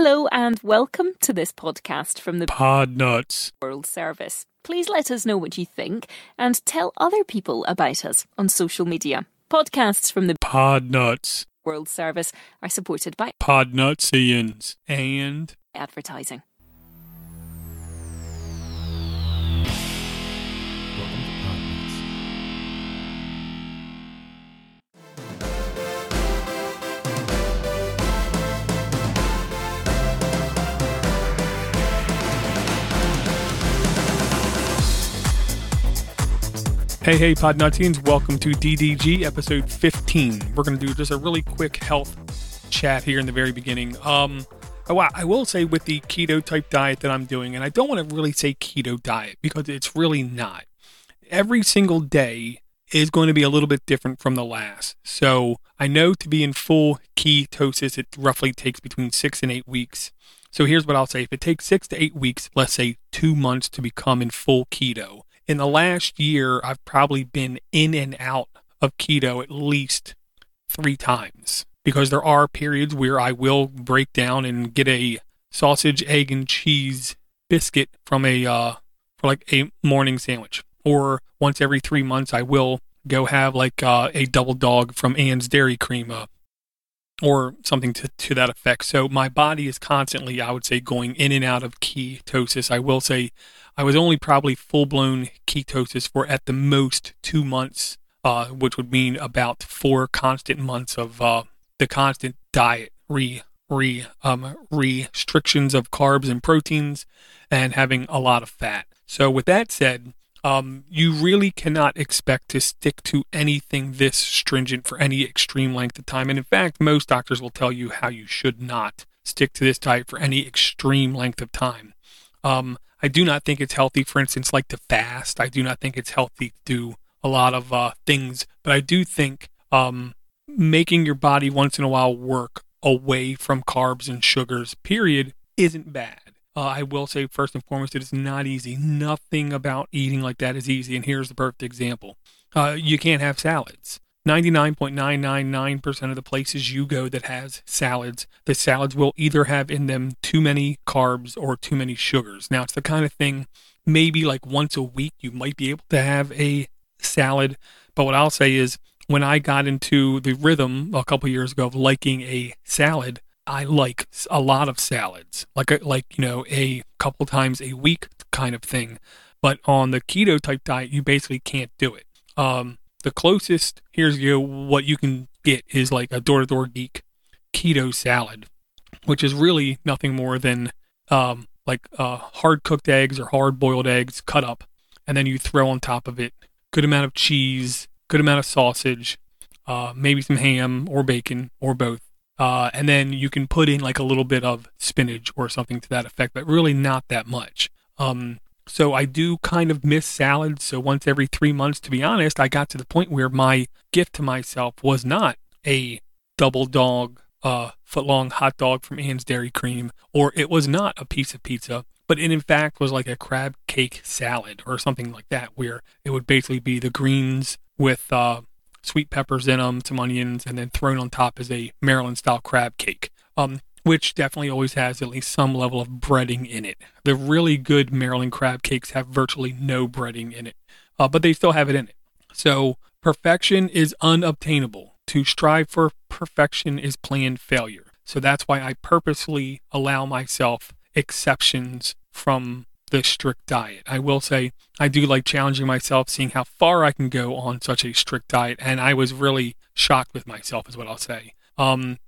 Hello and welcome to this podcast from the Podnutz World Service. Please let us know what you think and tell other people about us on social media. Podcasts from the Podnutz World Service are supported by Pod Nutsians. And advertising. Hey, hey, Pod Nutsians. Welcome to DDG episode 15. We're going to do just a really quick health chat here in the very beginning. Um, oh, I will say with the keto type diet that I'm doing, and I don't want to really say keto diet because it's really not. Every single day is going to be a little bit different from the last. So I know to be in full ketosis, it roughly takes between six and eight weeks. So here's what I'll say. If it takes six to eight weeks, let's say two months to become in full keto, in the last year, I've probably been in and out of keto at least three times because there are periods where I will break down and get a sausage, egg, and cheese biscuit from a, uh, for like a morning sandwich. Or once every three months, I will go have like uh, a double dog from Ann's Dari-Creme uh, or something to, to that effect. So my body is constantly, I would say, going in and out of ketosis. I will say I was only probably full blown ketosis for at the most two months, uh, which would mean about four constant months of uh, the constant diet re re um, restrictions of carbs and proteins and having a lot of fat. So with that said, um, you really cannot expect to stick to anything this stringent for any extreme length of time. And in fact, most doctors will tell you how you should not stick to this diet for any extreme length of time. Um, I do not think it's healthy, for instance, like to fast. I do not think it's healthy to do a lot of uh, things, but I do think um, making your body once in a while work away from carbs and sugars, period, isn't bad. Uh, I will say, first and foremost, it is not easy. Nothing about eating like that is easy. And here's the perfect example uh, you can't have salads. 99.999% of the places you go that has salads, the salads will either have in them too many carbs or too many sugars. Now, it's the kind of thing maybe like once a week you might be able to have a salad. But what I'll say is when I got into the rhythm a couple years ago of liking a salad, I like a lot of salads, like a, like you know a couple times a week kind of thing. But on the keto type diet, you basically can't do it. Um, the closest here's you what you can get is like a door to door geek keto salad, which is really nothing more than um, like uh, hard cooked eggs or hard boiled eggs cut up, and then you throw on top of it good amount of cheese, good amount of sausage, uh, maybe some ham or bacon or both. Uh, and then you can put in like a little bit of spinach or something to that effect, but really not that much. Um, so I do kind of miss salads. So once every three months, to be honest, I got to the point where my gift to myself was not a double dog, uh, foot long hot dog from Ann's Dari-Creme, or it was not a piece of pizza, but it in fact was like a crab cake salad or something like that, where it would basically be the greens with uh, sweet peppers in them, some onions, and then thrown on top as a Maryland style crab cake. Um, which definitely always has at least some level of breading in it. The really good Maryland crab cakes have virtually no breading in it, uh, but they still have it in it. So perfection is unobtainable. To strive for perfection is planned failure. So that's why I purposely allow myself exceptions from the strict diet. I will say I do like challenging myself, seeing how far I can go on such a strict diet, and I was really shocked with myself, is what I'll say. Um,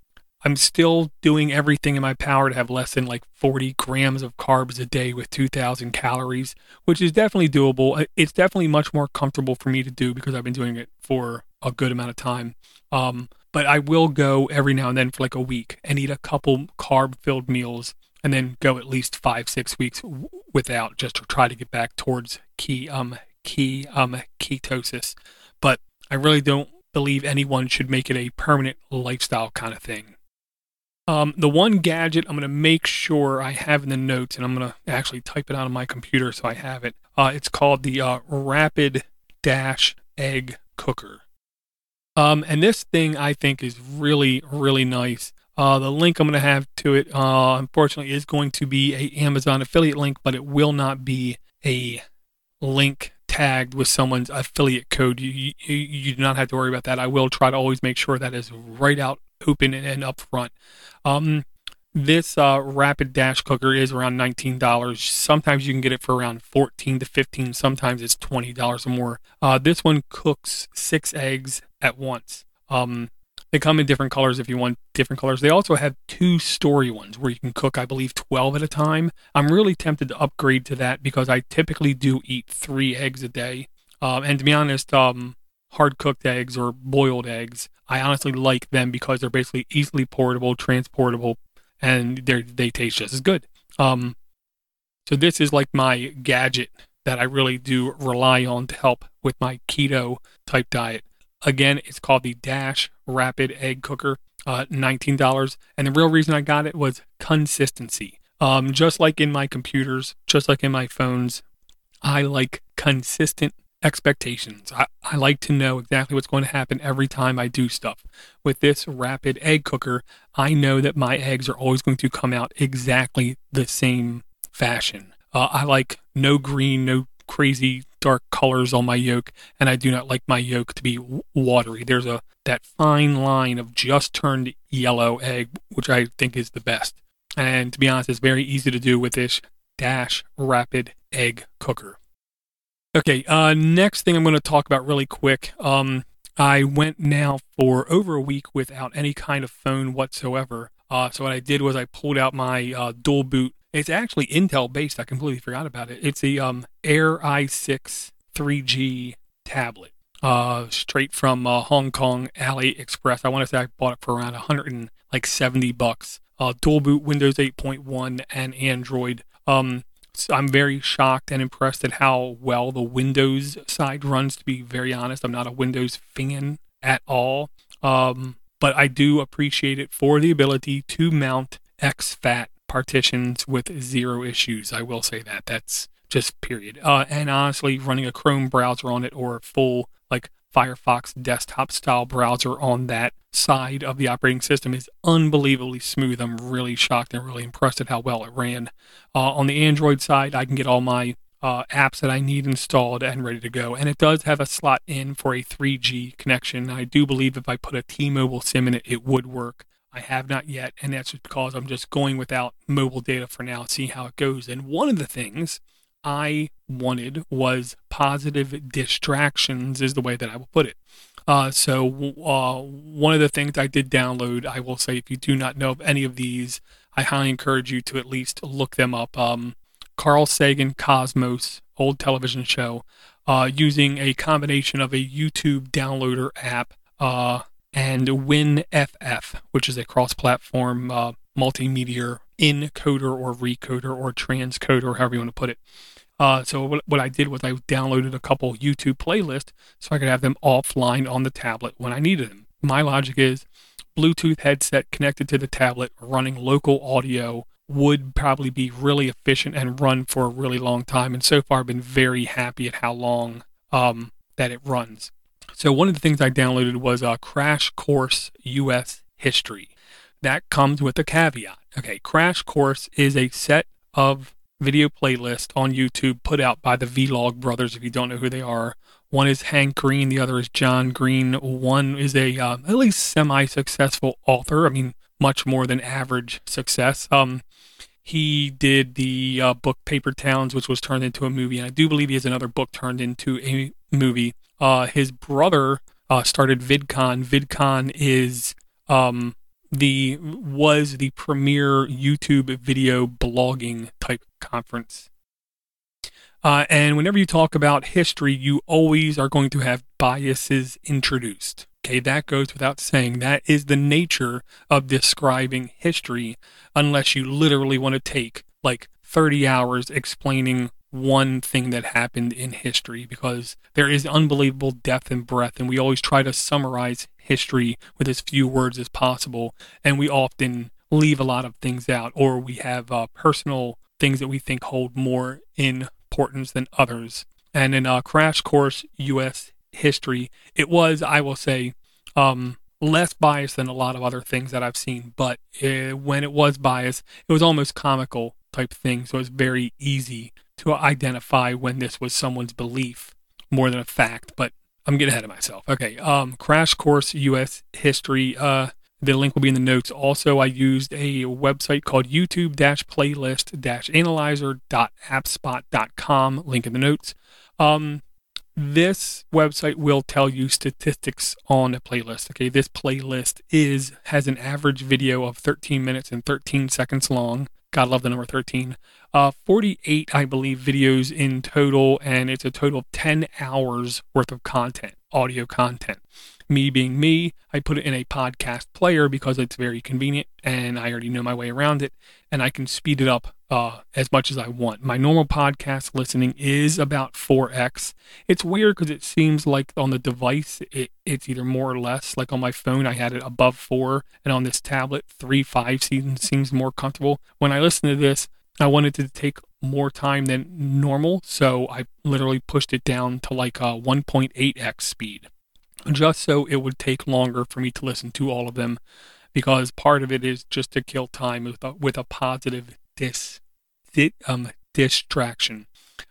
I'm still doing everything in my power to have less than like 40 grams of carbs a day with 2,000 calories, which is definitely doable. It's definitely much more comfortable for me to do because I've been doing it for a good amount of time. Um, but I will go every now and then for like a week and eat a couple carb filled meals and then go at least five, six weeks w- without just to try to get back towards key, um, key, um, ketosis. But I really don't believe anyone should make it a permanent lifestyle kind of thing. Um, the one gadget I'm going to make sure I have in the notes, and I'm going to actually type it out on my computer so I have it. Uh, it's called the uh, Rapid Dash Egg Cooker. Um, and this thing I think is really, really nice. Uh, the link I'm going to have to it, uh, unfortunately, is going to be a Amazon affiliate link, but it will not be a link tagged with someone's affiliate code. You, you, you do not have to worry about that. I will try to always make sure that is right out open and up front. Um, this uh, rapid dash cooker is around $19. Sometimes you can get it for around 14 to 15. Sometimes it's $20 or more. Uh, this one cooks six eggs at once. Um, they come in different colors if you want different colors. They also have two story ones where you can cook, I believe, 12 at a time. I'm really tempted to upgrade to that because I typically do eat three eggs a day. Um, and to be honest, um, hard cooked eggs or boiled eggs, I honestly like them because they're basically easily portable, transportable, and they they taste just as good. Um, so this is like my gadget that I really do rely on to help with my keto type diet. Again, it's called the Dash Rapid Egg Cooker, uh, $19. And the real reason I got it was consistency. Um, just like in my computers, just like in my phones, I like consistent expectations. I, I like to know exactly what's going to happen every time I do stuff. With this rapid egg cooker, I know that my eggs are always going to come out exactly the same fashion. Uh, I like no green, no crazy dark colors on my yolk, and I do not like my yolk to be watery. There's a that fine line of just turned yellow egg, which I think is the best. And to be honest, it's very easy to do with this Dash Rapid Egg Cooker. Okay, uh, next thing I'm going to talk about really quick. Um, I went now for over a week without any kind of phone whatsoever. Uh, so what I did was I pulled out my uh, dual boot. It's actually Intel based. I completely forgot about it. It's the um, Air i6 3G tablet, uh, straight from uh, Hong Kong AliExpress. I want to say I bought it for around 170 bucks. Uh, dual boot Windows 8.1 and Android. Um, I'm very shocked and impressed at how well the Windows side runs. To be very honest, I'm not a Windows fan at all, um, but I do appreciate it for the ability to mount exFAT partitions with zero issues. I will say that. That's just period. Uh, and honestly, running a Chrome browser on it or a full like Firefox desktop style browser on that side of the operating system is unbelievably smooth. I'm really shocked and really impressed at how well it ran. Uh, on the Android side, I can get all my uh, apps that I need installed and ready to go. And it does have a slot in for a 3G connection. I do believe if I put a T Mobile SIM in it, it would work. I have not yet, and that's because I'm just going without mobile data for now, see how it goes. And one of the things I wanted was positive distractions, is the way that I will put it. Uh, so, uh, one of the things I did download, I will say, if you do not know of any of these, I highly encourage you to at least look them up. Um, Carl Sagan Cosmos, old television show, uh, using a combination of a YouTube downloader app uh, and WinFF, which is a cross platform uh, multimedia encoder or recoder or transcoder, however you want to put it. Uh, so what, what I did was I downloaded a couple YouTube playlists so I could have them offline on the tablet when I needed them. My logic is Bluetooth headset connected to the tablet running local audio would probably be really efficient and run for a really long time. And so far, I've been very happy at how long um, that it runs. So one of the things I downloaded was a Crash Course US History. That comes with a caveat. Okay, Crash Course is a set of video playlist on YouTube put out by the Vlog brothers. If you don't know who they are, one is Hank Green, the other is John Green. One is a uh, at least semi-successful author. I mean, much more than average success. Um, he did the uh, book Paper Towns, which was turned into a movie, and I do believe he has another book turned into a movie. Uh, his brother uh, started VidCon. VidCon is um, the was the premier YouTube video blogging type conference. Uh, and whenever you talk about history, you always are going to have biases introduced. Okay, that goes without saying. That is the nature of describing history, unless you literally want to take like 30 hours explaining one thing that happened in history because there is unbelievable depth and breadth, and we always try to summarize history with as few words as possible, and we often leave a lot of things out, or we have uh, personal things that we think hold more importance than others. And in a Crash Course U.S. history, it was, I will say, um, less biased than a lot of other things that I've seen, but uh, when it was biased, it was almost comical type thing. So it's very easy to identify when this was someone's belief more than a fact. But I'm getting ahead of myself. Okay. Um, Crash Course U.S. History. Uh, the link will be in the notes. Also, I used a website called YouTube playlist analyzer.appspot.com. Link in the notes. Um, this website will tell you statistics on a playlist. Okay, this playlist is has an average video of 13 minutes and 13 seconds long. God love the number 13. Uh, 48, I believe, videos in total, and it's a total of 10 hours worth of content, audio content me being me, I put it in a podcast player because it's very convenient and I already know my way around it and I can speed it up uh, as much as I want. My normal podcast listening is about 4x. It's weird because it seems like on the device it, it's either more or less. Like on my phone, I had it above 4, and on this tablet, 3 5 seems, seems more comfortable. When I listen to this, I wanted to take more time than normal, so I literally pushed it down to like a 1.8x speed just so it would take longer for me to listen to all of them because part of it is just to kill time with a, with a positive dis, dis um, distraction.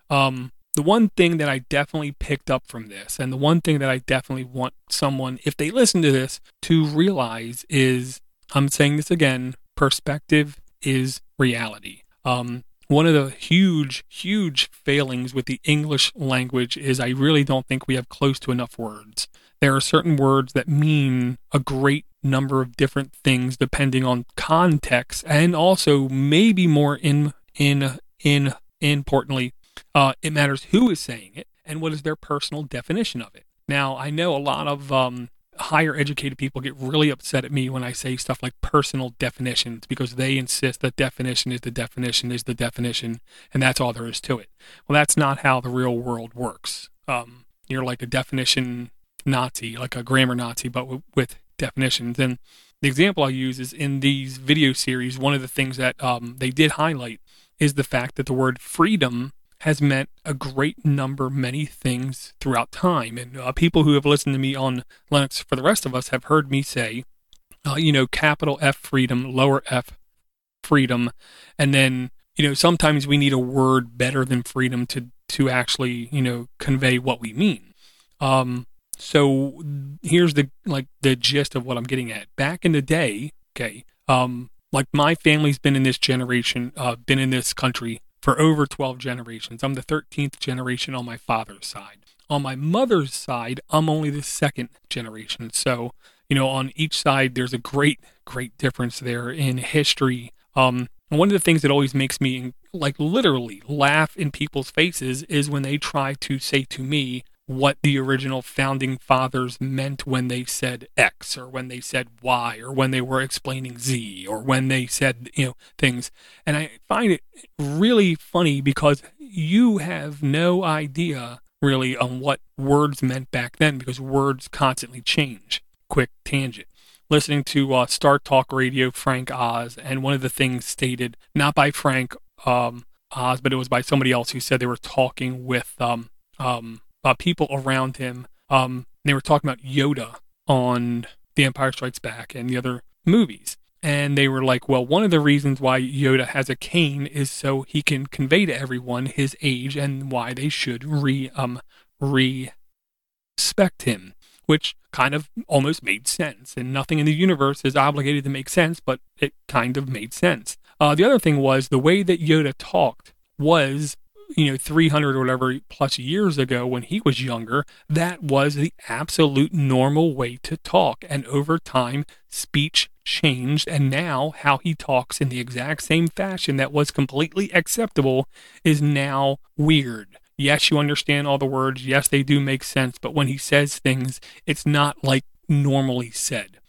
Um, the one thing that I definitely picked up from this, and the one thing that I definitely want someone, if they listen to this, to realize is I'm saying this again perspective is reality. Um, one of the huge, huge failings with the English language is I really don't think we have close to enough words there are certain words that mean a great number of different things depending on context and also maybe more in in in importantly uh, it matters who is saying it and what is their personal definition of it. Now i know a lot of um, higher educated people get really upset at me when i say stuff like personal definitions because they insist that definition is the definition is the definition and that's all there is to it. Well that's not how the real world works. Um, you're like a definition Nazi, like a grammar Nazi, but w- with definitions. And the example I use is in these video series, one of the things that um, they did highlight is the fact that the word freedom has meant a great number, many things throughout time. And uh, people who have listened to me on Linux for the rest of us have heard me say, uh, you know, capital F freedom, lower F freedom. And then, you know, sometimes we need a word better than freedom to, to actually, you know, convey what we mean. Um, so here's the like the gist of what I'm getting at. Back in the day, okay, um, like my family's been in this generation, uh, been in this country for over 12 generations. I'm the 13th generation on my father's side. On my mother's side, I'm only the second generation. So, you know, on each side, there's a great, great difference there in history. Um, one of the things that always makes me, like, literally laugh in people's faces is when they try to say to me, what the original founding fathers meant when they said X or when they said Y or when they were explaining Z or when they said, you know, things. And I find it really funny because you have no idea really on what words meant back then because words constantly change. Quick tangent. Listening to uh, Star Talk Radio, Frank Oz, and one of the things stated, not by Frank um, Oz, but it was by somebody else who said they were talking with um, um, uh, people around him. Um, they were talking about Yoda on The Empire Strikes Back and the other movies. And they were like, well, one of the reasons why Yoda has a cane is so he can convey to everyone his age and why they should re um re respect him, which kind of almost made sense. And nothing in the universe is obligated to make sense, but it kind of made sense. Uh, the other thing was the way that Yoda talked was you know 300 or whatever plus years ago when he was younger that was the absolute normal way to talk. And over time speech changed and now how he talks in the exact same fashion that was completely acceptable is now weird. Yes you understand all the words. Yes they do make sense. But when he says things it's not like normally said.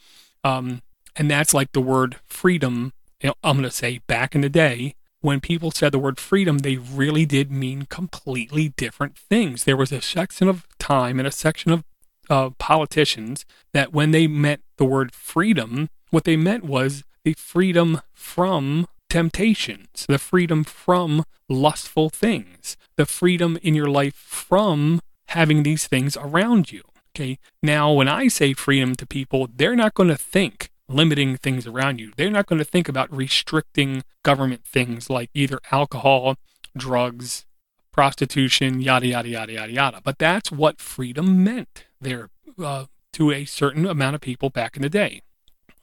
Um, and that's like the word freedom you know, i'm going to say back in the day when people said the word freedom, they really did mean completely different things. There was a section of time and a section of uh, politicians that when they meant the word freedom, what they meant was the freedom from temptations, the freedom from lustful things, the freedom in your life from having these things around you. Okay. Now, when I say freedom to people, they're not going to think limiting things around you. They're not going to think about restricting government things like either alcohol, drugs, prostitution, yada, yada, yada, yada, yada. But that's what freedom meant there uh, to a certain amount of people back in the day.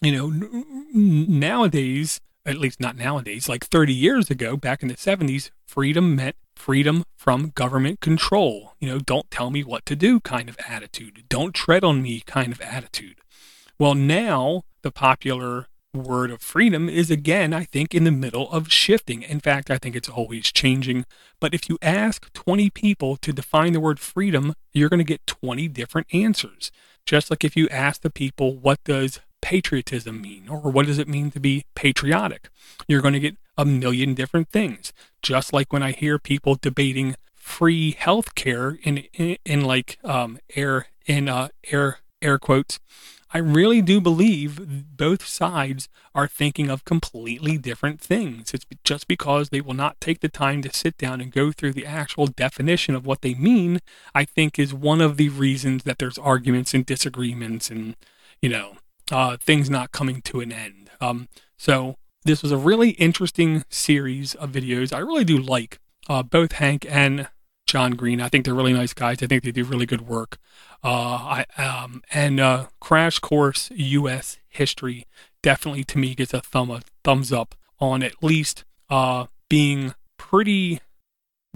You know, n- nowadays, at least not nowadays, like 30 years ago, back in the 70s, freedom meant freedom from government control. You know, don't tell me what to do kind of attitude. Don't tread on me kind of attitude. Well, now the popular word of freedom is again, I think, in the middle of shifting. In fact, I think it's always changing. But if you ask 20 people to define the word freedom, you're going to get 20 different answers. Just like if you ask the people, what does patriotism mean? Or what does it mean to be patriotic? You're going to get a million different things. Just like when I hear people debating free health care in, in, in like um, air in uh, air air quotes I really do believe both sides are thinking of completely different things. It's just because they will not take the time to sit down and go through the actual definition of what they mean, I think is one of the reasons that there's arguments and disagreements and, you know, uh, things not coming to an end. Um, so this was a really interesting series of videos. I really do like uh, both Hank and John Green. I think they're really nice guys. I think they do really good work. Uh, I um, and uh, Crash Course U.S. History definitely to me gets a thumb a thumbs up on at least uh, being pretty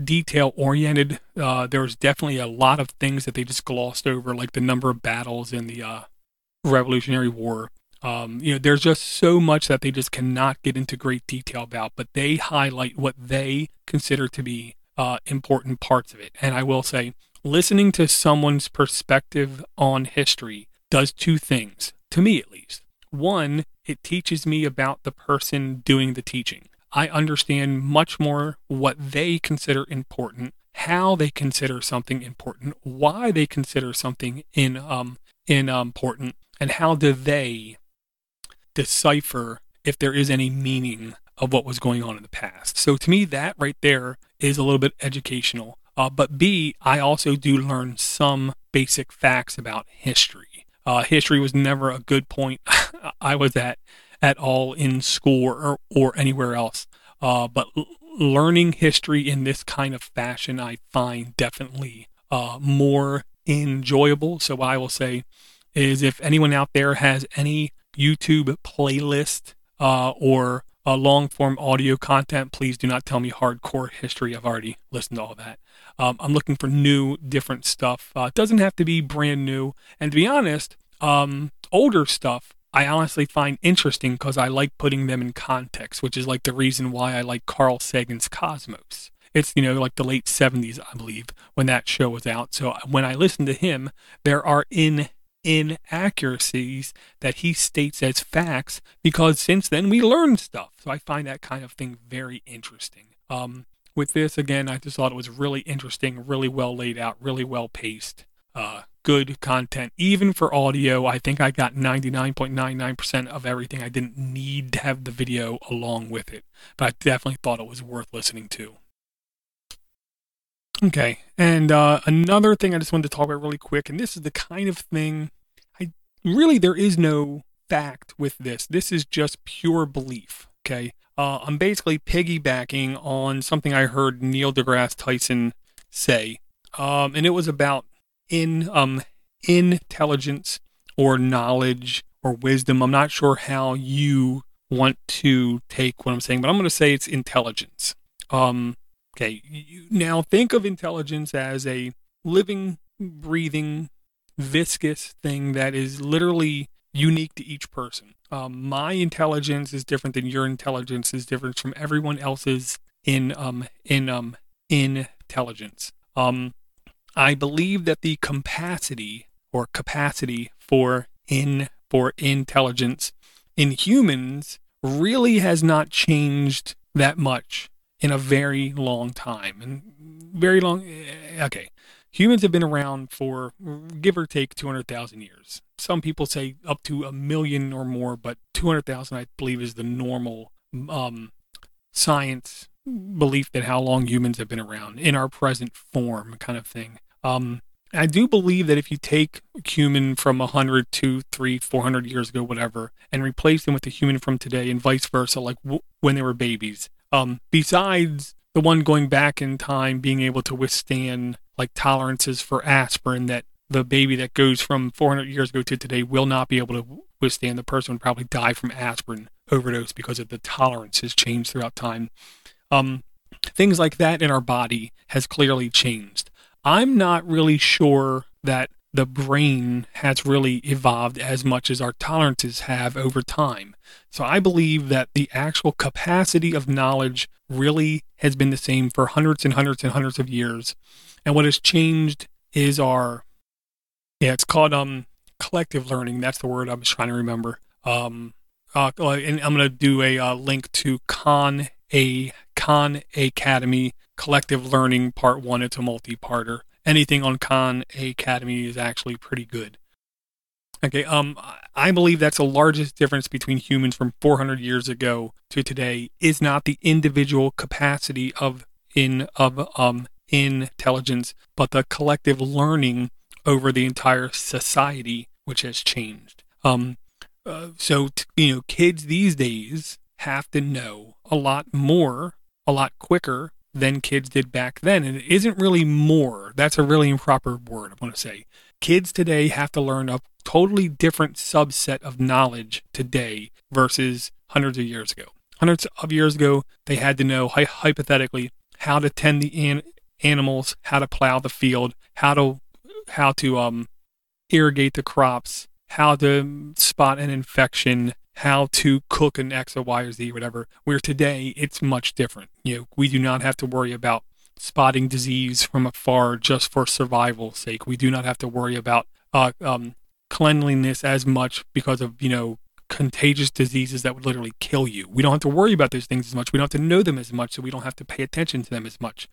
detail oriented. Uh, there's definitely a lot of things that they just glossed over, like the number of battles in the uh, Revolutionary War. Um, you know, there's just so much that they just cannot get into great detail about, but they highlight what they consider to be uh, important parts of it. And I will say, listening to someone's perspective on history does two things, to me at least. One, it teaches me about the person doing the teaching. I understand much more what they consider important, how they consider something important, why they consider something in um in um, important, and how do they decipher if there is any meaning of what was going on in the past. So to me, that right there is a little bit educational. Uh, but B, I also do learn some basic facts about history. Uh, history was never a good point I was at at all in school or, or anywhere else. Uh, but l- learning history in this kind of fashion, I find definitely uh, more enjoyable. So I will say is if anyone out there has any YouTube playlist uh, or uh, long form audio content, please do not tell me hardcore history. I've already listened to all that. Um, I'm looking for new, different stuff. Uh, it doesn't have to be brand new. And to be honest, um, older stuff I honestly find interesting because I like putting them in context, which is like the reason why I like Carl Sagan's Cosmos. It's, you know, like the late 70s, I believe, when that show was out. So when I listen to him, there are in inaccuracies that he states as facts because since then we learned stuff. So I find that kind of thing very interesting. Um, with this, again, I just thought it was really interesting, really well laid out, really well paced, uh, good content. Even for audio, I think I got 99.99% of everything. I didn't need to have the video along with it, but I definitely thought it was worth listening to. Okay, and uh, another thing I just wanted to talk about really quick, and this is the kind of thing I really there is no fact with this. This is just pure belief. Okay, uh, I'm basically piggybacking on something I heard Neil deGrasse Tyson say, um, and it was about in um intelligence or knowledge or wisdom. I'm not sure how you want to take what I'm saying, but I'm going to say it's intelligence. Um, Okay, now think of intelligence as a living, breathing, viscous thing that is literally unique to each person. Um, my intelligence is different than your intelligence is different from everyone else's in um in um intelligence. Um, I believe that the capacity or capacity for in for intelligence in humans really has not changed that much in a very long time. And very long, okay. Humans have been around for give or take 200,000 years. Some people say up to a million or more, but 200,000, I believe, is the normal um, science belief that how long humans have been around in our present form, kind of thing. Um, I do believe that if you take a human from 100, 2, 3, 400 years ago, whatever, and replace them with a human from today and vice versa, like w- when they were babies, um, besides the one going back in time being able to withstand like tolerances for aspirin that the baby that goes from 400 years ago to today will not be able to withstand, the person would probably die from aspirin overdose because of the tolerance has changed throughout time. Um, things like that in our body has clearly changed. I'm not really sure that the brain has really evolved as much as our tolerances have over time. So I believe that the actual capacity of knowledge really has been the same for hundreds and hundreds and hundreds of years. And what has changed is our yeah, it's called um collective learning. That's the word I was trying to remember. Um uh, and I'm going to do a uh, link to Khan a Khan Academy Collective Learning Part One. It's a multi-parter. Anything on Khan Academy is actually pretty good. Okay, um, I believe that's the largest difference between humans from 400 years ago to today is not the individual capacity of in of um intelligence, but the collective learning over the entire society, which has changed. Um, uh, so t- you know, kids these days have to know a lot more, a lot quicker than kids did back then. And it isn't really more. That's a really improper word, I want to say. Kids today have to learn a totally different subset of knowledge today versus hundreds of years ago. Hundreds of years ago, they had to know, hypothetically, how to tend the an- animals, how to plow the field, how to how to um, irrigate the crops, how to spot an infection, how to cook an X or Y or Z, whatever. Where today it's much different. You know, we do not have to worry about spotting disease from afar just for survival's sake. We do not have to worry about uh, um, cleanliness as much because of you know contagious diseases that would literally kill you. We don't have to worry about those things as much. We don't have to know them as much, so we don't have to pay attention to them as much.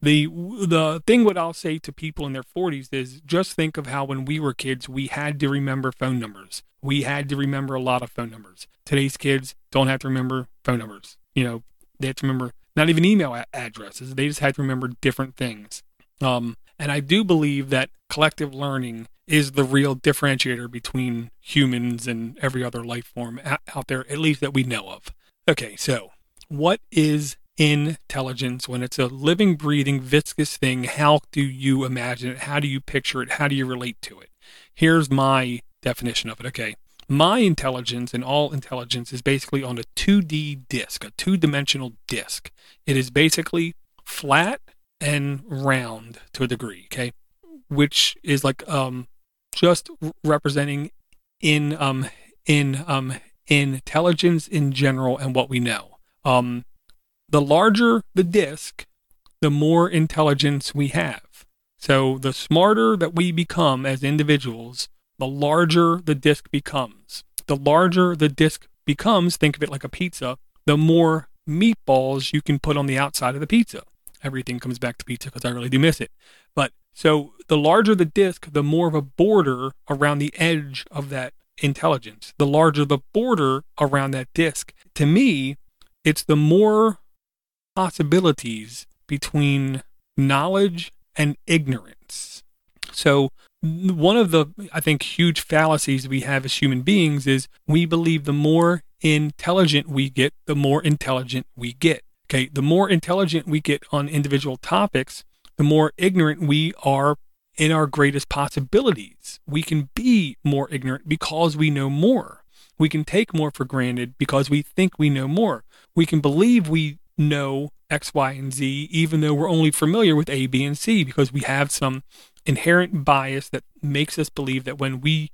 The the thing what I'll say to people in their 40s is just think of how when we were kids we had to remember phone numbers. We had to remember a lot of phone numbers. Today's kids don't have to remember phone numbers. You know, they have to remember not even email addresses. They just had to remember different things. Um, and I do believe that collective learning is the real differentiator between humans and every other life form out there, at least that we know of. Okay, so what is intelligence when it's a living, breathing, viscous thing? How do you imagine it? How do you picture it? How do you relate to it? Here's my definition of it. Okay. My intelligence and all intelligence is basically on a 2D disk, a two dimensional disk. It is basically flat and round to a degree, okay? Which is like um just representing in um in um intelligence in general and what we know. Um the larger the disk, the more intelligence we have. So the smarter that we become as individuals, the larger the disk becomes. The larger the disk becomes, think of it like a pizza, the more meatballs you can put on the outside of the pizza. Everything comes back to pizza because I really do miss it. But so the larger the disk, the more of a border around the edge of that intelligence. The larger the border around that disk. To me, it's the more possibilities between knowledge and ignorance. So, one of the, I think, huge fallacies we have as human beings is we believe the more intelligent we get, the more intelligent we get. Okay, the more intelligent we get on individual topics, the more ignorant we are in our greatest possibilities. We can be more ignorant because we know more. We can take more for granted because we think we know more. We can believe we know X, Y, and Z, even though we're only familiar with A, B, and C, because we have some inherent bias that makes us believe that when we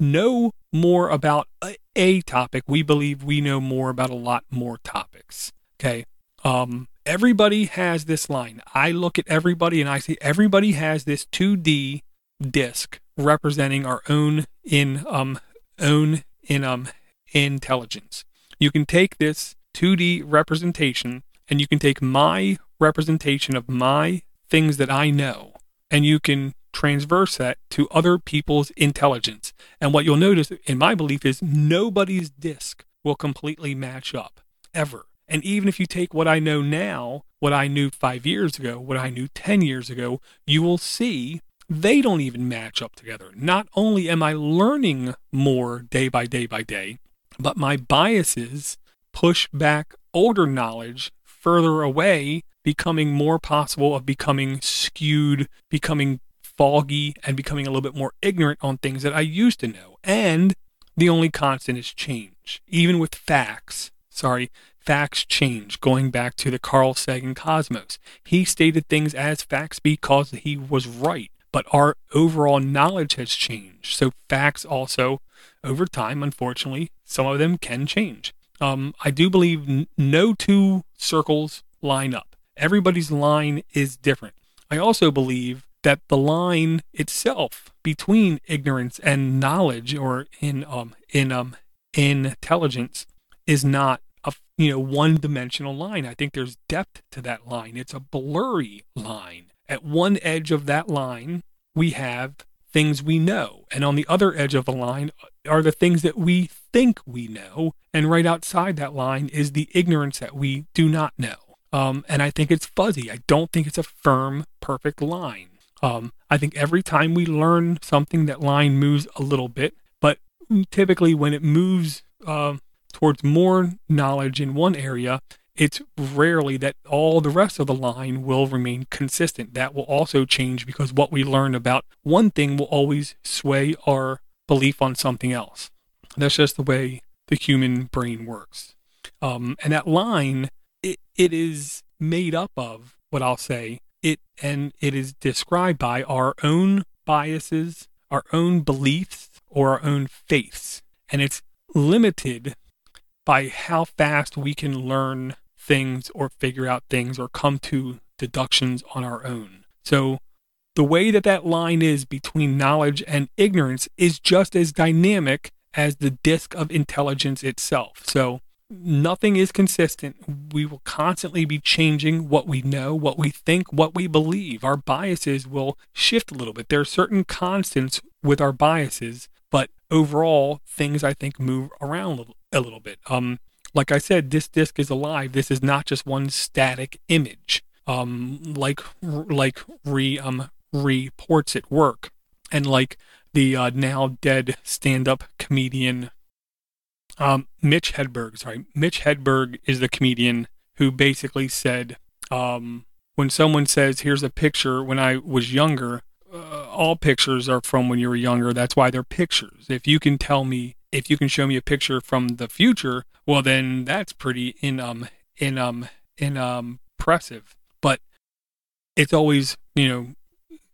know more about a, topic, we believe we know more about a lot more topics. Okay. Um, everybody has this line. I look at everybody and I see everybody has this 2D disc representing our own in um own in um intelligence. You can take this 2D representation and you can take my representation of my things that I know and you can transverse that to other people's intelligence. And what you'll notice, in my belief, is nobody's disc will completely match up ever. And even if you take what I know now, what I knew five years ago, what I knew 10 years ago, you will see they don't even match up together. Not only am I learning more day by day by day, but my biases push back older knowledge further away, becoming more possible of becoming skewed, becoming foggy, and becoming a little bit more ignorant on things that I used to know. And the only constant is change. Even with facts, sorry, facts change. Going back to the Carl Sagan cosmos, he stated things as facts because he was right, but our overall knowledge has changed. So facts also, over time, unfortunately, some of them can change. Um, I do believe n- no two circles line up. Everybody's line is different. I also believe that the line itself between ignorance and knowledge or in um in um intelligence is not a you know one dimensional line. I think there's depth to that line. It's a blurry line. At one edge of that line, we have things we know, and on the other edge of the line are the things that we think we know, and right outside that line is the ignorance that we do not know. Um, and I think it's fuzzy. I don't think it's a firm, perfect line. Um, I think every time we learn something, that line moves a little bit, but typically when it moves uh, towards more knowledge in one area, it's rarely that all the rest of the line will remain consistent. That will also change because what we learn about one thing will always sway our belief on something else. That's just the way the human brain works. Um, and that line, it, it is made up of what I'll say it and it is described by our own biases, our own beliefs, or our own faiths. And it's limited by how fast we can learn things or figure out things or come to deductions on our own. So the way that that line is between knowledge and ignorance is just as dynamic as the disk of intelligence itself. So nothing is consistent. We will constantly be changing what we know, what we think, what we believe. Our biases will shift a little bit. There are certain constants with our biases, overall, things I think move around a little, a little bit. Um, like I said, this disc is alive. This is not just one static image. Um, like like re um reports at work, and like the uh, now dead stand-up comedian um, Mitch Hedberg, sorry, Mitch Hedberg is the comedian who basically said, um, when someone says, "Here's a picture when I was younger," all pictures are from when you were younger. That's why they're pictures. If you can tell me, if you can show me a picture from the future, well, then that's pretty in um in um in um impressive. But it's always you know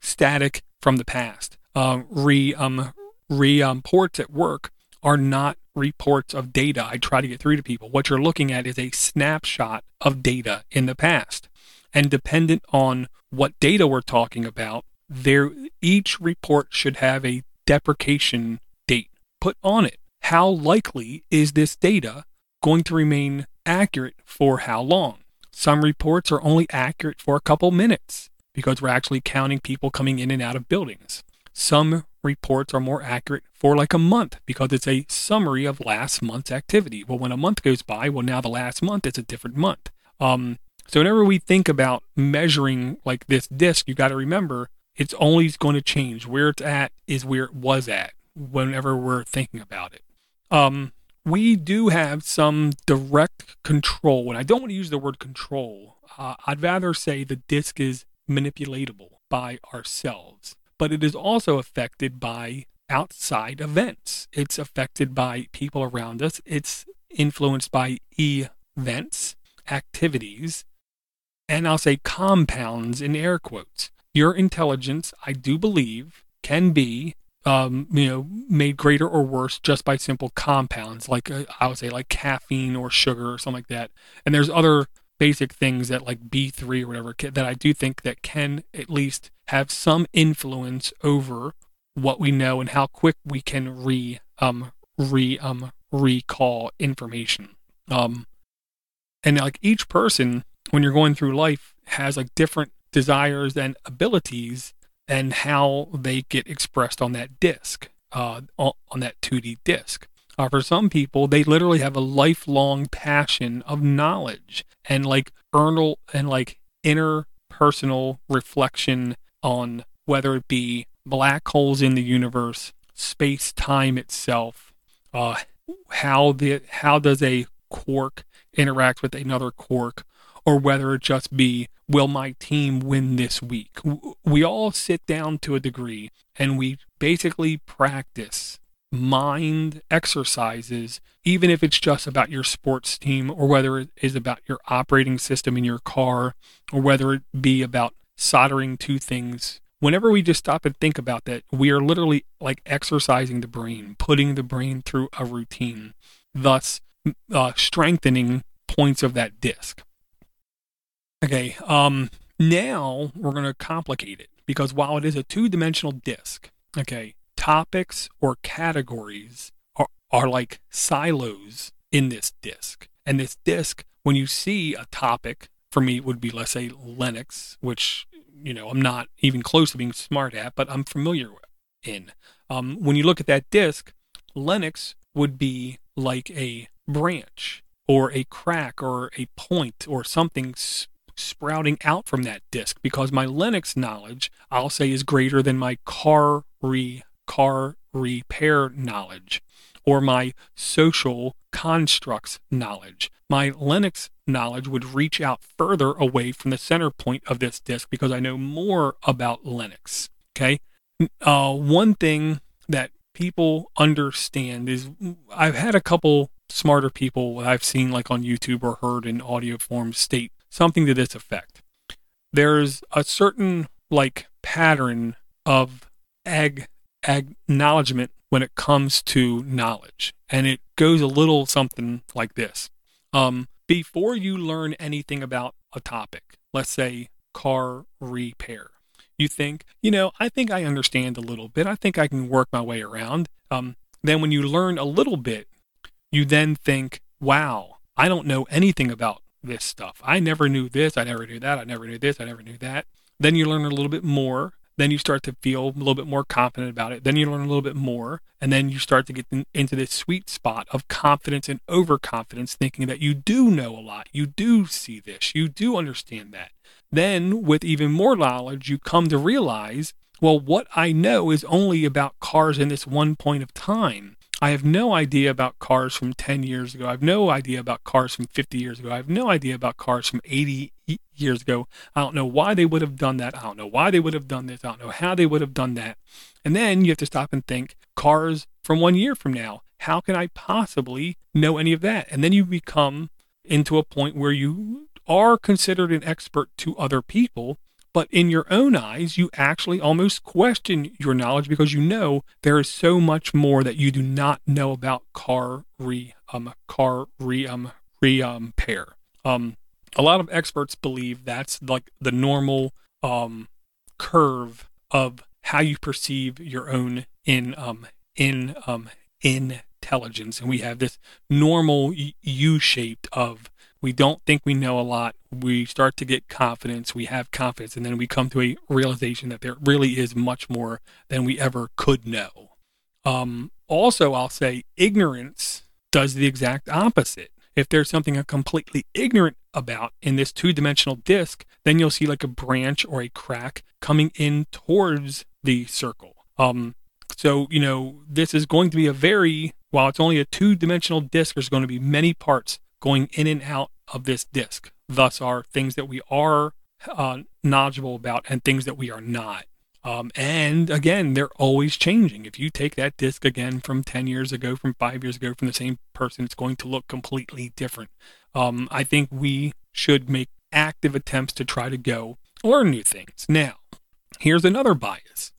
static from the past. Um, re um re um ports at work are not reports of data I try to get through to people. What you're looking at is a snapshot of data in the past. And dependent on what data we're talking about, there each report should have a deprecation date put on it. How likely is this data going to remain accurate for how long? Some reports are only accurate for a couple minutes because we're actually counting people coming in and out of buildings. Some reports are more accurate for like a month because it's a summary of last month's activity. Well, when a month goes by, well, now the last month is a different month. Um, so whenever we think about measuring like this disc, you got to remember it's always going to change. Where it's at is where it was at whenever we're thinking about it. Um, we do have some direct control, and I don't want to use the word control. Uh, I'd rather say the disc is manipulatable by ourselves but it is also affected by outside events. It's affected by people around us. It's influenced by events, activities, and I'll say compounds in air quotes. Your intelligence, I do believe, can be um, you know, made greater or worse just by simple compounds, like uh, I would say, like caffeine or sugar or something like that. And there's other basic things that like B3 or whatever that I do think that can at least have some influence over what we know and how quick we can re um re um recall information. Um and like each person when you're going through life has like different desires and abilities and how they get expressed on that disc uh on that 2D disc. Uh, for some people, they literally have a lifelong passion of knowledge and like earnal and like interpersonal reflection on whether it be black holes in the universe, space time itself, uh, how the how does a quark interact with another quark, or whether it just be will my team win this week. We all sit down to a degree and we basically practice mind exercises, even if it's just about your sports team or whether it is about your operating system in your car or whether it be about soldering two things. Whenever we just stop and think about that, we are literally like exercising the brain, putting the brain through a routine, thus uh, strengthening points of that disc. Okay, um, now we're going to complicate it because while it is a two dimensional disc, okay, topics or categories are, are like silos in this disc. And this disc, when you see a topic, for me, would be, let's say, Linux, which, you know, I'm not even close to being smart at, but I'm familiar in. Um, when you look at that disc, Linux would be like a branch or a crack or a point or something sprouting out from that disk because my Linux knowledge, I'll say, is greater than my car re car repair knowledge or my social constructs knowledge. My Linux knowledge would reach out further away from the center point of this disk because I know more about Linux. Okay. Uh, one thing that people understand is I've had a couple smarter people I've seen like on YouTube or heard in audio form state something to this effect. There's a certain like pattern of ag- acknowledgement when it comes to knowledge, and it goes a little something like this. Um, before you learn anything about a topic, let's say car repair, you think, you know, I think I understand a little bit. I think I can work my way around. Um, then when you learn a little bit, you then think, wow, I don't know anything about this stuff. I never knew this. I never knew that. I never knew this. I never knew that. Then you learn a little bit more. Then you start to feel a little bit more confident about it. Then you learn a little bit more. And then you start to get in, into this sweet spot of confidence and overconfidence, thinking that you do know a lot. You do see this. You do understand that. Then, with even more knowledge, you come to realize well, what I know is only about cars in this one point of time. I have no idea about cars from 10 years ago. I have no idea about cars from 50 years ago. I have no idea about cars from 80 years ago. I don't know why they would have done that. I don't know why they would have done this. I don't know how they would have done that. And then you have to stop and think cars from one year from now. How can I possibly know any of that? And then you become into a point where you are considered an expert to other people but in your own eyes, you actually almost question your knowledge because you know there is so much more that you do not know about car re um car re um re um pair. Um, a lot of experts believe that's like the normal um curve of how you perceive your own in um in um intelligence, and we have this normal U shaped of we don't think we know a lot. We start to get confidence. We have confidence, and then we come to a realization that there really is much more than we ever could know. Um, also, I'll say ignorance does the exact opposite. If there's something I'm completely ignorant about in this two dimensional disk, then you'll see like a branch or a crack coming in towards the circle. Um, so, you know, this is going to be a very, while it's only a two dimensional disk, there's going to be many parts going in and out of this disk. Thus, are things that we are uh, knowledgeable about and things that we are not. Um, and again, they're always changing. If you take that disc again from 10 years ago, from five years ago, from the same person, it's going to look completely different. Um, I think we should make active attempts to try to go learn new things. Now, here's another bias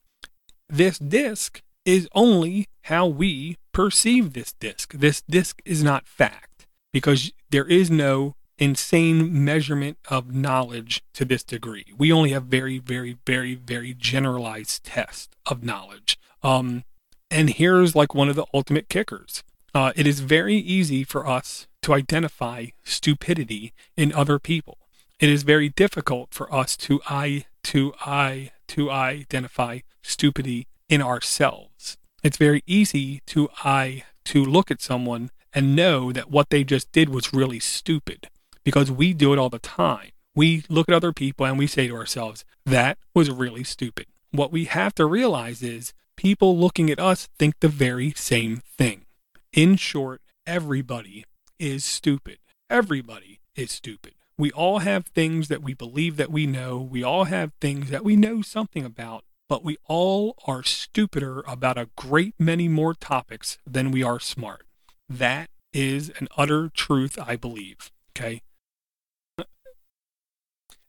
this disc is only how we perceive this disc. This disc is not fact because there is no insane measurement of knowledge to this degree. We only have very, very, very, very generalized tests of knowledge. Um, and here's like one of the ultimate kickers. Uh, it is very easy for us to identify stupidity in other people. It is very difficult for us to I to I to identify stupidity in ourselves. It's very easy to I to look at someone and know that what they just did was really stupid because we do it all the time. We look at other people and we say to ourselves, that was really stupid. what we have to realize is people looking at us think the very same thing. In short, everybody is stupid. Everybody is stupid. We all have things that we believe that we know. We all have things that we know something about, but we all are stupider about a great many more topics than we are smart. That is an utter truth, I believe. Okay.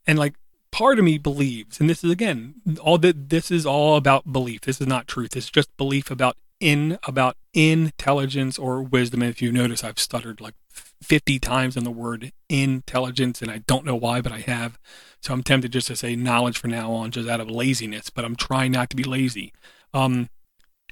And like part of me believes, and this is again, all that this is all about belief. This is not truth. It's just belief about in about intelligence or wisdom. And if you notice, I've stuttered like 50 times on the word intelligence, and I don't know why, but I have. So I'm tempted just to say knowledge for now on, just out of laziness, but I'm trying not to be lazy. Um,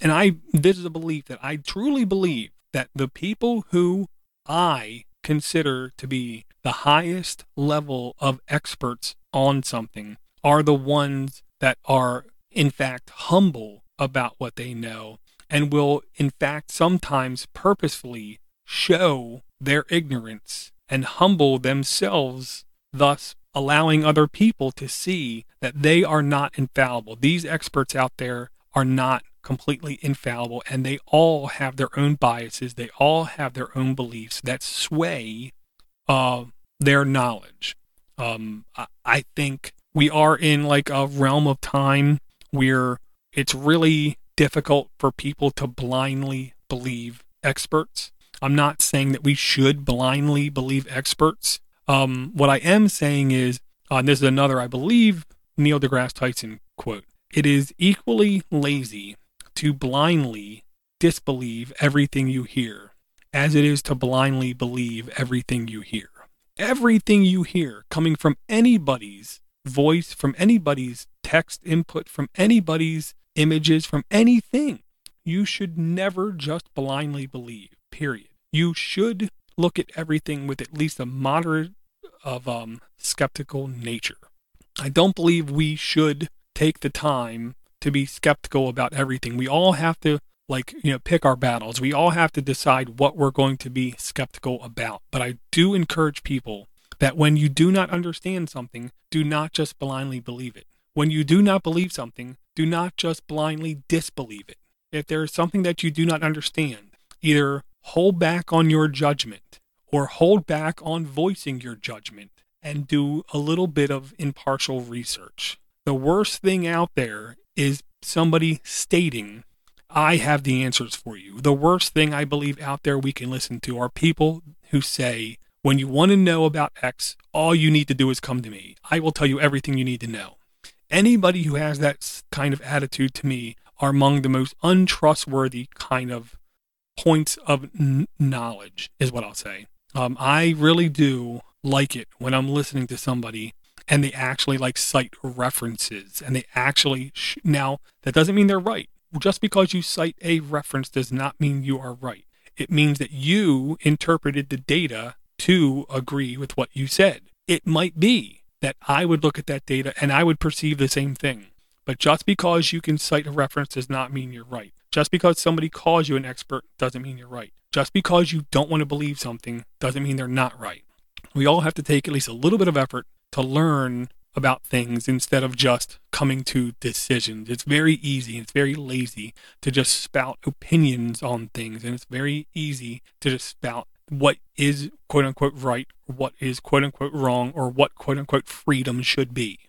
and I, this is a belief that I truly believe that the people who I consider to be the highest level of experts on something are the ones that are, in fact, humble about what they know and will, in fact, sometimes purposefully show their ignorance and humble themselves, thus allowing other people to see that they are not infallible. These experts out there are not completely infallible and they all have their own biases. They all have their own beliefs that sway uh, their knowledge. Um, I, I think we are in like a realm of time where it's really difficult for people to blindly believe experts. I'm not saying that we should blindly believe experts. Um, what I am saying is, uh, and this is another, I believe, Neil deGrasse Tyson quote it is equally lazy to blindly disbelieve everything you hear as it is to blindly believe everything you hear. Everything you hear coming from anybody's voice, from anybody's text input, from anybody's images, from anything, you should never just blindly believe period. You should look at everything with at least a moderate of um, skeptical nature. I don't believe we should take the time to be skeptical about everything. We all have to like, you know, pick our battles. We all have to decide what we're going to be skeptical about. But I do encourage people that when you do not understand something, do not just blindly believe it. When you do not believe something, do not just blindly disbelieve it. If there is something that you do not understand, either hold back on your judgment or hold back on voicing your judgment and do a little bit of impartial research. The worst thing out there is somebody stating, I have the answers for you. The worst thing I believe out there we can listen to are people who say, when you want to know about X, all you need to do is come to me. I will tell you everything you need to know. Anybody who has that kind of attitude to me are among the most untrustworthy kind of points of n- knowledge, is what I'll say. Um, I really do like it when I'm listening to somebody and they actually like cite references and they actually sh- now that doesn't mean they're right. Just because you cite a reference does not mean you are right. It means that you interpreted the data to agree with what you said. It might be that I would look at that data and I would perceive the same thing. But just because you can cite a reference does not mean you're right. Just because somebody calls you an expert doesn't mean you're right. Just because you don't want to believe something doesn't mean they're not right. We all have to take at least a little bit of effort to learn about things instead of just coming to decisions. It's very easy, it's very lazy to just spout opinions on things, and it's very easy to just spout what is quote unquote right, what is quote unquote wrong, or what quote unquote freedom should be.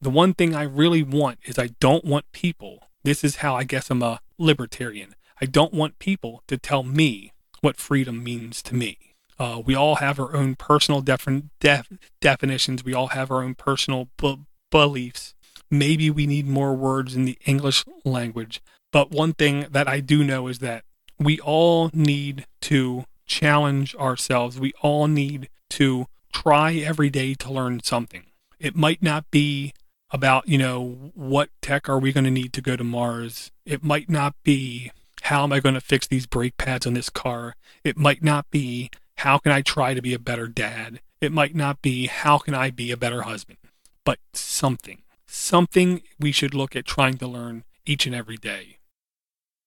The one thing I really want is I don't want people this is how I guess I'm a libertarian. I don't want people to tell me what freedom means to me. Uh, we all have our own personal def- def- definitions. We all have our own personal b- beliefs. Maybe we need more words in the English language. But one thing that I do know is that we all need to challenge ourselves. We all need to try every day to learn something. It might not be about, you know, what tech are we going to need to go to Mars. It might not be how am I going to fix these brake pads on this car. It might not be how can I try to be a better dad. It might not be how can I be a better husband. But something, something we should look at trying to learn each and every day.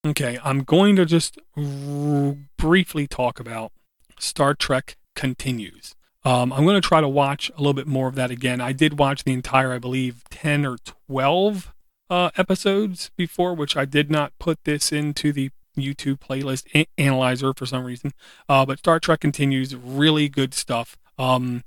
Okay, I'm going to just r- briefly talk about Star Trek Continues. Um, I'm going to try to watch a little bit more of that again. I did watch the entire, I believe, 10 or 12 uh, episodes before, which I did not put this into the YouTube playlist a- analyzer for some reason. Uh, but Star Trek continues, really good stuff. Um,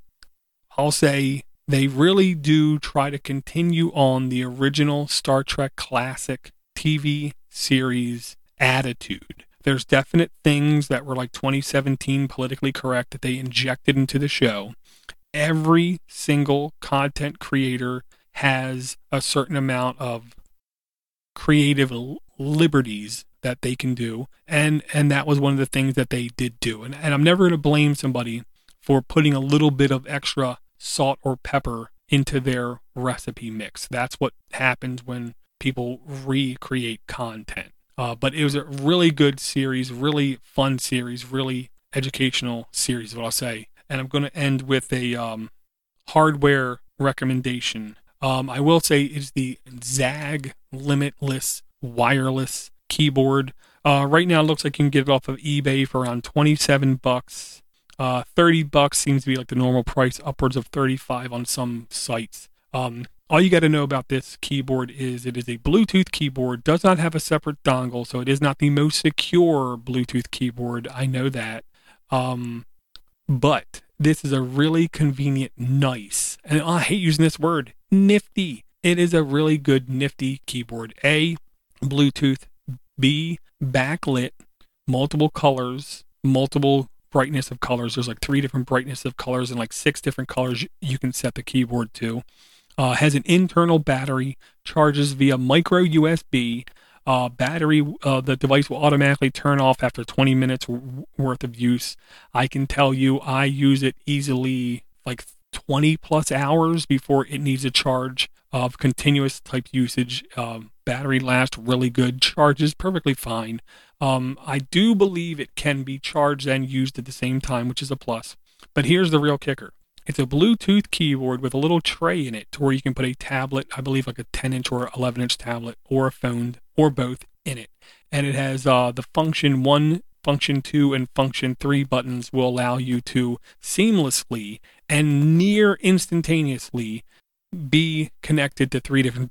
I'll say they really do try to continue on the original Star Trek classic TV series attitude. There's definite things that were like 2017 politically correct that they injected into the show. Every single content creator has a certain amount of creative liberties that they can do. And and that was one of the things that they did do. And, and i'm never going to blame somebody for putting a little bit of extra salt or pepper into their recipe mix. That's what happens when people recreate content. Uh, but it was a really good series really fun series really educational series what i'll say. And i'm going to end with a um, hardware recommendation. Um, I will say is the ZAGG Limitless Wireless Keyboard. Uh, right now, it looks like you can get it off of eBay for around 27 bucks. Uh, 30 bucks seems to be like the normal price, upwards of 35 on some sites. Um, all you got to know about this keyboard is it is a Bluetooth keyboard, does not have a separate dongle, so it is not the most secure Bluetooth keyboard. I know that. Um, but this is a really convenient, nice, and I hate using this word, nifty. It is a really good, nifty keyboard. A, Bluetooth. B, backlit, multiple colors, multiple brightness of colors. There's like three different brightness of colors and like six different colors you can set the keyboard to. Uh, has an internal battery, charges via micro USB. Uh, battery, uh, the device will automatically turn off after 20 minutes w- worth of use. I can tell you, I use it easily like 20 plus hours before it needs a charge of continuous type usage. Um, battery lasts really good, charges perfectly fine. Um, I do believe it can be charged and used at the same time, which is a plus. But here's the real kicker. It's a Bluetooth keyboard with a little tray in it to where you can put a tablet, I believe like a 10 inch or 11 inch tablet or a phone or both in it. And it has uh, the function one, function two, and function three buttons will allow you to seamlessly and near instantaneously be connected to three different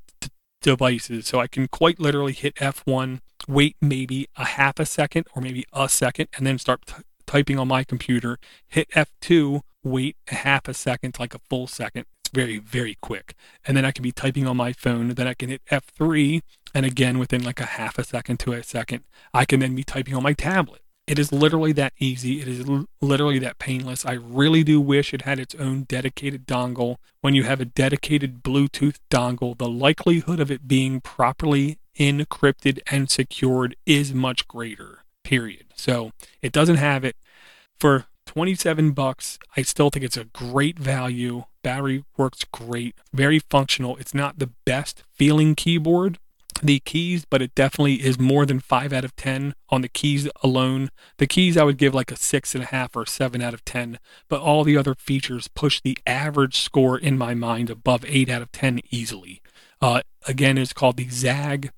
devices. So I can quite literally hit F1, wait maybe a half a second or maybe a second, and then start t- typing on my computer. Hit F2, wait a half a second, like a full second. It's very, very quick. And then I can be typing on my phone. Then I can hit F3, and again, within like a half a second to a second, I can then be typing on my tablet. It is literally that easy. It is literally that painless. I really do wish it had its own dedicated dongle. When you have a dedicated Bluetooth dongle, the likelihood of it being properly encrypted and secured is much greater. Period. So it doesn't have it for 27 bucks. I still think it's a great value. Battery works great, very functional. It's not the best feeling keyboard, the keys, but it definitely is more than five out of 10 on the keys alone. The keys I would give like a six and a half or seven out of 10, but all the other features push the average score in my mind above eight out of 10 easily. Uh, again, it's called the ZAGG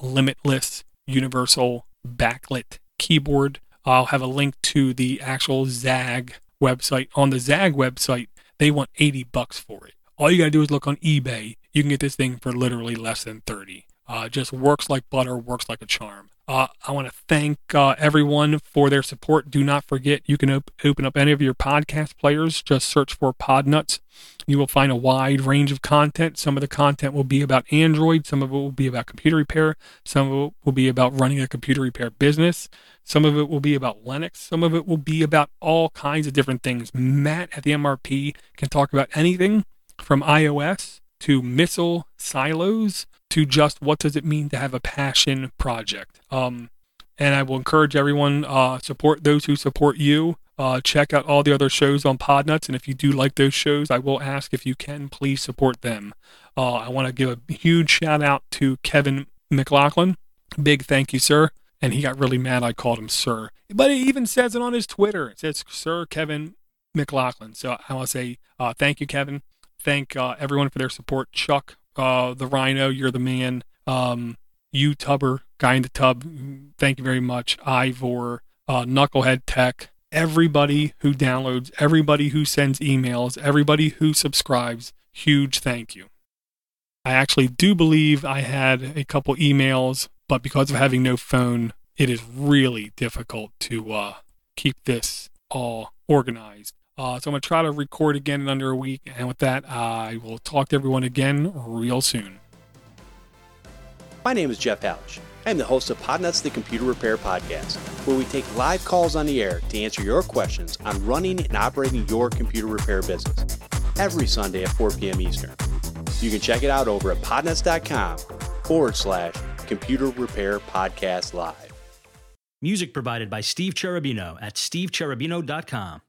Limitless Universal Backlit Keyboard. I'll have a link to the actual ZAGG website. On the ZAGG website, they want 80 bucks for it. All you got to do is look on eBay. You can get this thing for literally less than 30. Uh, just works like butter, works like a charm. Uh, I want to thank uh, everyone for their support. Do not forget, you can op- open up any of your podcast players. Just search for Podnutz. You will find a wide range of content. Some of the content will be about Android. Some of it will be about computer repair. Some of it will be about running a computer repair business. Some of it will be about Linux. Some of it will be about all kinds of different things. Matt at the MRP can talk about anything from iOS to missile silos to just what does it mean to have a passion project. Um, and I will encourage everyone uh, support those who support you. Uh, check out all the other shows on Podnutz, and if you do like those shows, I will ask if you can please support them. Uh, I want to give a huge shout out to Kevin McLaughlin. Big thank you, sir. And he got really mad I called him sir, but he even says it on his Twitter. It says Sir Kevin McLaughlin. So I want to say uh, thank you, Kevin. Thank uh, everyone for their support. Chuck, uh, the Rhino, you're the man. Um, you Tubber, guy in the tub, thank you very much. Ivor, uh, Knucklehead Tech, everybody who downloads, everybody who sends emails, everybody who subscribes, huge thank you. I actually do believe I had a couple emails, but because of having no phone, it is really difficult to uh, keep this all organized. Uh, so I'm going to try to record again in under a week. And with that, I will talk to everyone again real soon. My name is Jeff Hallish. I'm the host of Podnutz, the Computer Repair Podcast, where we take live calls on the air to answer your questions on running and operating your computer repair business every Sunday at 4 p.m. Eastern. You can check it out over at podnutz.com forward slash computer repair podcast live. Music provided by Steve Cherubino at stevecherubino.com.